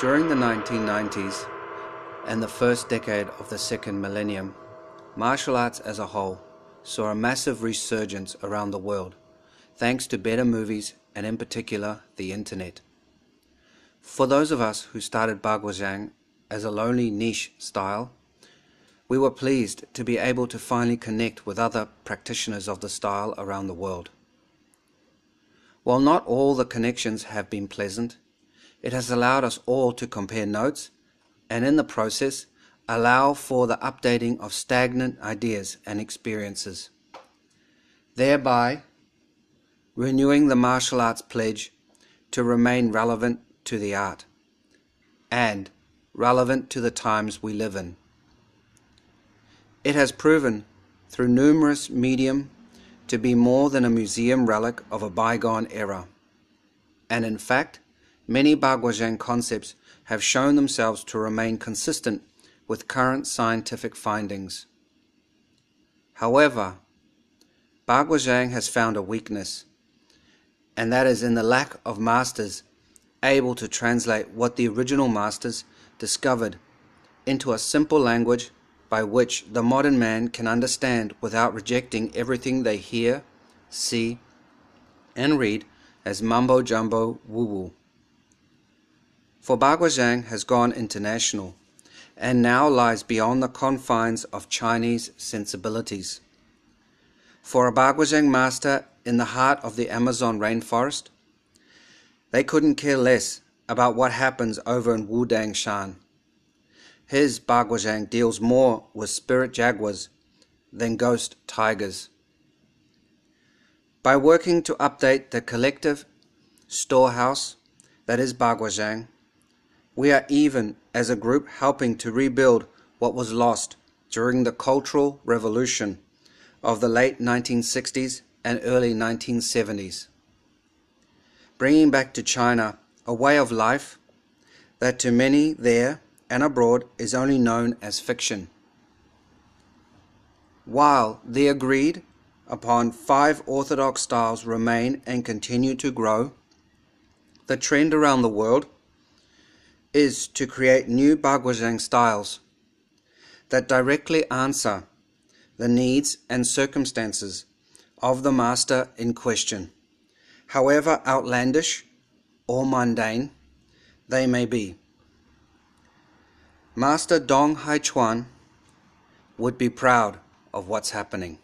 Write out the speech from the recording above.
During the 1990s and the first decade of the second millennium, martial arts as a whole saw a massive resurgence around the world, thanks to better movies and in particular the internet. For those of us who started Baguazhang as a lonely niche style, we were pleased to be able to finally connect with other practitioners of the style around the world. While not all the connections have been pleasant, it has allowed us all to compare notes and in the process allow for the updating of stagnant ideas and experiences, thereby renewing the martial arts pledge to remain relevant to the art and relevant to the times we live in. It has proven through numerous medium to be more than a museum relic of a bygone era. And in fact, many Baguazhang concepts have shown themselves to remain consistent with current scientific findings. However, Baguazhang has found a weakness, and that is in the lack of masters able to translate what the original masters discovered into a simple language by which the modern man can understand without rejecting everything they hear, see, and read as mumbo jumbo woo woo. For Baguazhang has gone international and now lies beyond the confines of Chinese sensibilities. For a Baguazhang master in the heart of the Amazon rainforest, they couldn't care less about what happens over in Wudang Shan his Baguazhang deals more with spirit jaguars than ghost tigers. By working to update the collective storehouse that is Baguazhang, we are even as a group helping to rebuild what was lost during the Cultural Revolution of the late 1960s and early 1970s, bringing back to China a way of life that to many there and abroad is only known as fiction. While the agreed upon five orthodox styles remain and continue to grow, the trend around the world is to create new Baguazhang styles that directly answer the needs and circumstances of the master in question, however outlandish or mundane they may be. Master Dong Haichuan would be proud of what's happening.